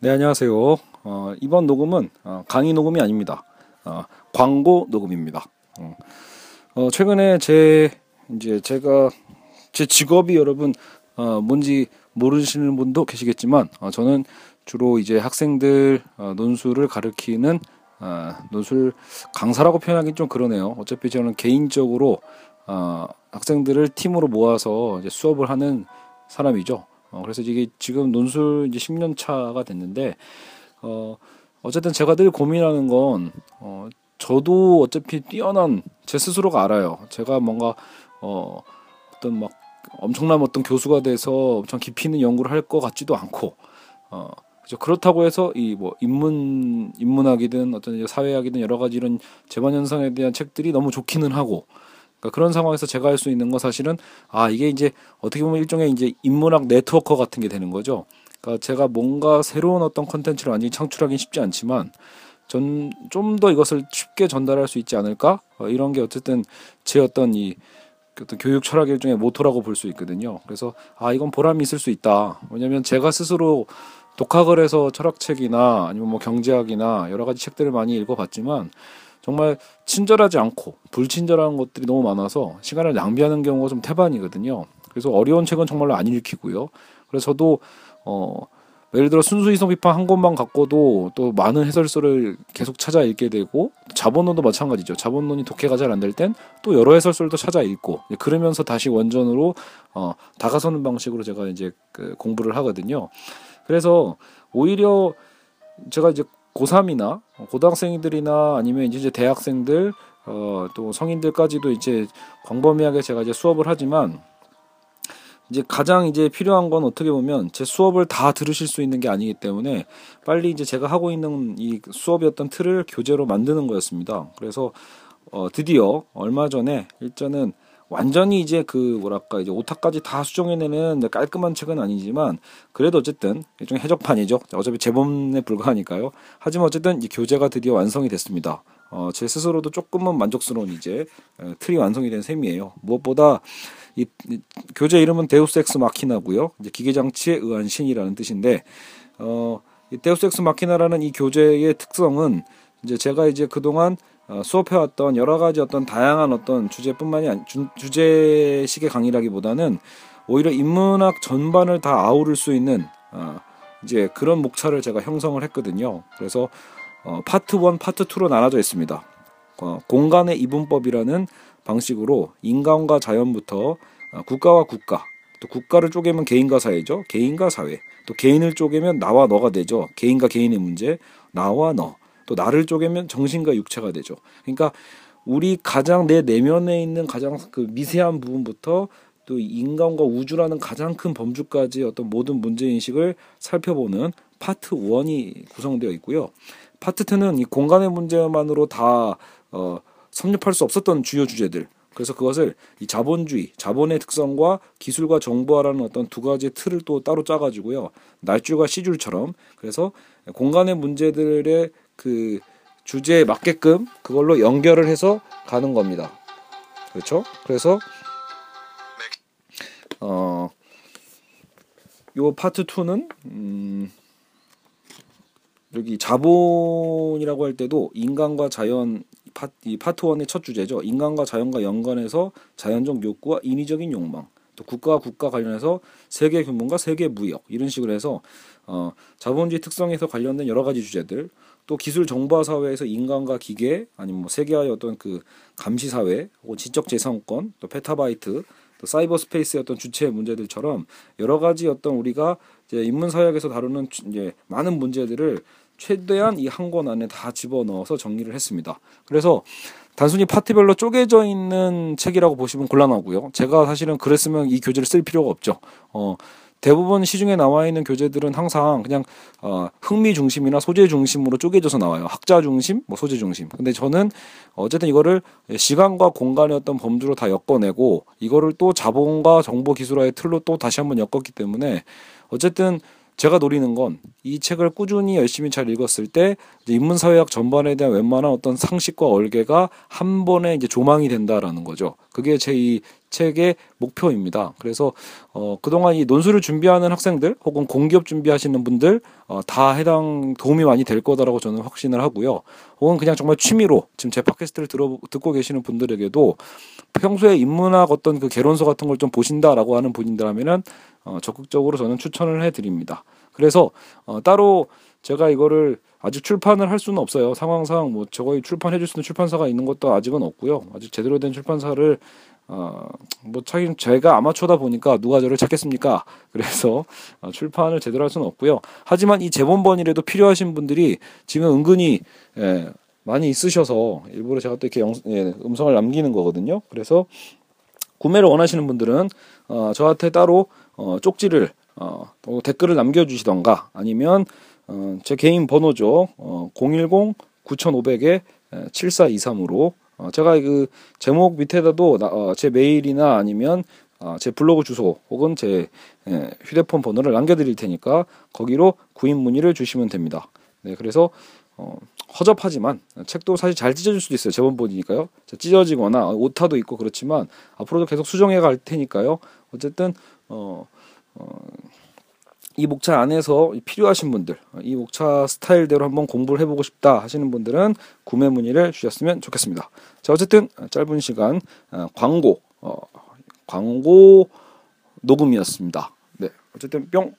네, 안녕하세요. 어, 이번 녹음은 어, 강의 녹음이 아닙니다. 어, 광고 녹음입니다. 어, 어, 최근에 제 이제 제가 제 직업이 여러분 어, 뭔지 모르시는 분도 계시겠지만 어, 저는 주로 이제 학생들 어, 논술을 가르치는 어, 논술 강사라고 표현하기 좀 그러네요. 어차피 저는 개인적으로 어, 학생들을 팀으로 모아서 이제 수업을 하는 사람이죠. 어, 그래서 이게 지금 논술 이제 10년 차가 됐는데, 어, 어쨌든 제가 늘 고민하는 건, 어, 저도 어차피 뛰어난 제 스스로가 알아요. 제가 뭔가, 어, 어떤 막 엄청난 어떤 교수가 돼서 엄청 깊이 있는 연구를 할 것 같지도 않고, 어, 그죠. 그렇다고 해서 이 뭐 인문 인문학이든 어떤 사회학이든 여러 가지 이런 재반 현상에 대한 책들이 너무 좋기는 하고 그러니까 그런 상황에서 제가 할 수 있는 건 사실은 아 이게 이제 어떻게 보면 일종의 이제 인문학 네트워커 같은 게 되는 거죠. 그러니까 제가 뭔가 새로운 어떤 컨텐츠를 완전히 창출하기는 쉽지 않지만 전 좀 더 이것을 쉽게 전달할 수 있지 않을까 어, 이런 게 어쨌든 제 어떤 이 어떤 교육 철학 일종의 모토라고 볼 수 있거든요. 그래서 아 이건 보람이 있을 수 있다. 왜냐하면 제가 스스로 독학을 해서 철학책이나 아니면 뭐 경제학이나 여러 가지 책들을 많이 읽어봤지만 정말 친절하지 않고 불친절한 것들이 너무 많아서 시간을 낭비하는 경우가 좀 태반이거든요. 그래서 어려운 책은 정말로 안 읽히고요. 그래서 저도 어 예를 들어 순수 이성 비판 한 권만 갖고도 또 많은 해설서를 계속 찾아 읽게 되고 자본론도 마찬가지죠. 자본론이 독해가 잘 안 될 땐 또 여러 해설서를 또 찾아 읽고 그러면서 다시 원전으로 어 다가서는 방식으로 제가 이제 그 공부를 하거든요. 그래서 오히려 제가 이제 고3이나 고등학생들이나 아니면 이제 대학생들 어, 또 성인들까지도 이제 광범위하게 제가 이제 수업을 하지만 이제 가장 이제 필요한 건 어떻게 보면 제 수업을 다 들으실 수 있는 게 아니기 때문에 빨리 이제 제가 하고 있는 이 수업이었던 틀을 교재로 만드는 거였습니다. 그래서 어, 드디어 얼마 전에 일전은 완전히 이제 그 뭐랄까 이제 오타까지 다 수정해내는 깔끔한 책은 아니지만 그래도 어쨌든 일종의 해적판이죠. 어차피 제본에 불과하니까요. 하지만 어쨌든 이 교재가 드디어 완성이 됐습니다. 어, 제 스스로도 조금은 만족스러운 이제 어, 틀이 완성이 된 셈이에요. 무엇보다 이, 이 교재 이름은 데우스 엑스 마키나고요. 이제 기계장치에 의한 신이라는 뜻인데 어, 이 데우스 엑스 마키나라는 이 교재의 특성은 이제 제가 이제 그동안 어, 수업해왔던 여러 가지 어떤 다양한 어떤 주제뿐만이 아니 주, 주제식의 강의라기보다는 오히려 인문학 전반을 다 아우를 수 있는 어, 이제 그런 목차를 제가 형성을 했거든요. 그래서 어, 파트 1, 파트 2로 나눠져 있습니다. 어, 공간의 이분법이라는 방식으로 인간과 자연부터 어, 국가와 국가, 또 국가를 쪼개면 개인과 사회죠. 개인과 사회. 또 개인을 쪼개면 나와 너가 되죠. 개인과 개인의 문제, 나와 너. 또 나를 쪼개면 정신과 육체가 되죠. 그러니까 우리 가장 내 내면에 있는 가장 그 미세한 부분부터 또 인간과 우주라는 가장 큰 범주까지 어떤 모든 문제 인식을 살펴보는 파트 1이 구성되어 있고요. 파트 2는 이 공간의 문제만으로 다 어, 섭렵할 수 없었던 주요 주제들. 그래서 그것을 이 자본주의, 자본의 특성과 기술과 정보화라는 어떤 두 가지 틀을 또 따로 짜가지고요. 날줄과 시줄처럼 그래서 공간의 문제들의 그 주제에 맞게끔 그걸로 연결을 해서 가는 겁니다. 그렇죠? 그래서 어, 요 파트 2는 음, 여기 자본이라고 할 때도 인간과 자연 파, 이 파트 1의 첫 주제죠. 인간과 자연과 연관해서 자연적 욕구와 인위적인 욕망. 또 국가와 국가 관련해서 세계 규모과 세계 무역 이런 식으로 해서 어, 자본주의 특성에서 관련된 여러 가지 주제들 또 기술 정보화 사회에서 인간과 기계 아니면 뭐 세계화의 어떤 그 감시 사회 혹은 지적 재산권 또 페타바이트 또 사이버 스페이스의 어떤 주체 문제들처럼 여러 가지 어떤 우리가 이제 인문 사회학에서 다루는 이제 많은 문제들을 최대한 이 한 권 안에 다 집어넣어서 정리를 했습니다. 그래서 단순히 파트별로 쪼개져 있는 책이라고 보시면 곤란하고요. 제가 사실은 그랬으면 이 교재를 쓸 필요가 없죠. 어, 대부분 시중에 나와 있는 교재들은 항상 그냥 어, 흥미 중심이나 소재 중심으로 쪼개져서 나와요. 학자 중심, 뭐 소재 중심. 근데 저는 어쨌든 이거를 시간과 공간의 어떤 범주로 다 엮어내고 이거를 또 자본과 정보 기술화의 틀로 또 다시 한번 엮었기 때문에 어쨌든 제가 노리는 건 이 책을 꾸준히 열심히 잘 읽었을 때 인문사회학 전반에 대한 웬만한 어떤 상식과 얼개가 한 번에 이제 조망이 된다라는 거죠. 그게 제 이 책의 목표입니다. 그래서 어, 그동안 이 논술을 준비하는 학생들 혹은 공기업 준비하시는 분들 어, 다 해당 도움이 많이 될 거다라고 저는 확신을 하고요. 혹은 그냥 정말 취미로 지금 제 팟캐스트를 들어 듣고 계시는 분들에게도 평소에 인문학 어떤 그 개론서 같은 걸 좀 보신다라고 하는 분들하면은 어, 적극적으로 저는 추천을 해드립니다. 그래서 어, 따로 제가 이거를 아직 출판을 할 수는 없어요. 상황상 뭐 저거에 출판해 줄 수 있는 출판사가 있는 것도 아직은 없고요. 아직 제대로 된 출판사를 어뭐 차긴 제가 아마추어다 보니까 누가 저를 찾겠습니까? 그래서 어, 출판을 제대로 할 수는 없고요. 하지만 이 재본번이라도 필요하신 분들이 지금 은근히 예, 많이 있으셔서 일부러 제가 또 이렇게 영, 예, 음성을 남기는 거거든요. 그래서 구매를 원하시는 분들은 어, 저한테 따로 어, 쪽지를 어, 또 댓글을 남겨주시던가 아니면 어, 제 개인 번호죠. 어, 010-9500에 7423으로 어, 제가 그 제목 밑에다도 나, 어, 제 메일이나 아니면 어, 제 블로그 주소 혹은 제 예, 휴대폰 번호를 남겨드릴 테니까 거기로 구입 문의를 주시면 됩니다. 네, 그래서 어, 허접하지만 책도 사실 잘 찢어질 수도 있어요. 제본본이니까요. 찢어지거나 오타도 있고 그렇지만 앞으로도 계속 수정해 갈 테니까요. 어쨌든 어, 어, 이 목차 안에서 필요하신 분들, 이 목차 스타일대로 한번 공부를 해보고 싶다 하시는 분들은 구매 문의를 주셨으면 좋겠습니다. 자, 어쨌든 짧은 시간 어, 광고, 어, 광고 녹음이었습니다. 네, 어쨌든 뿅.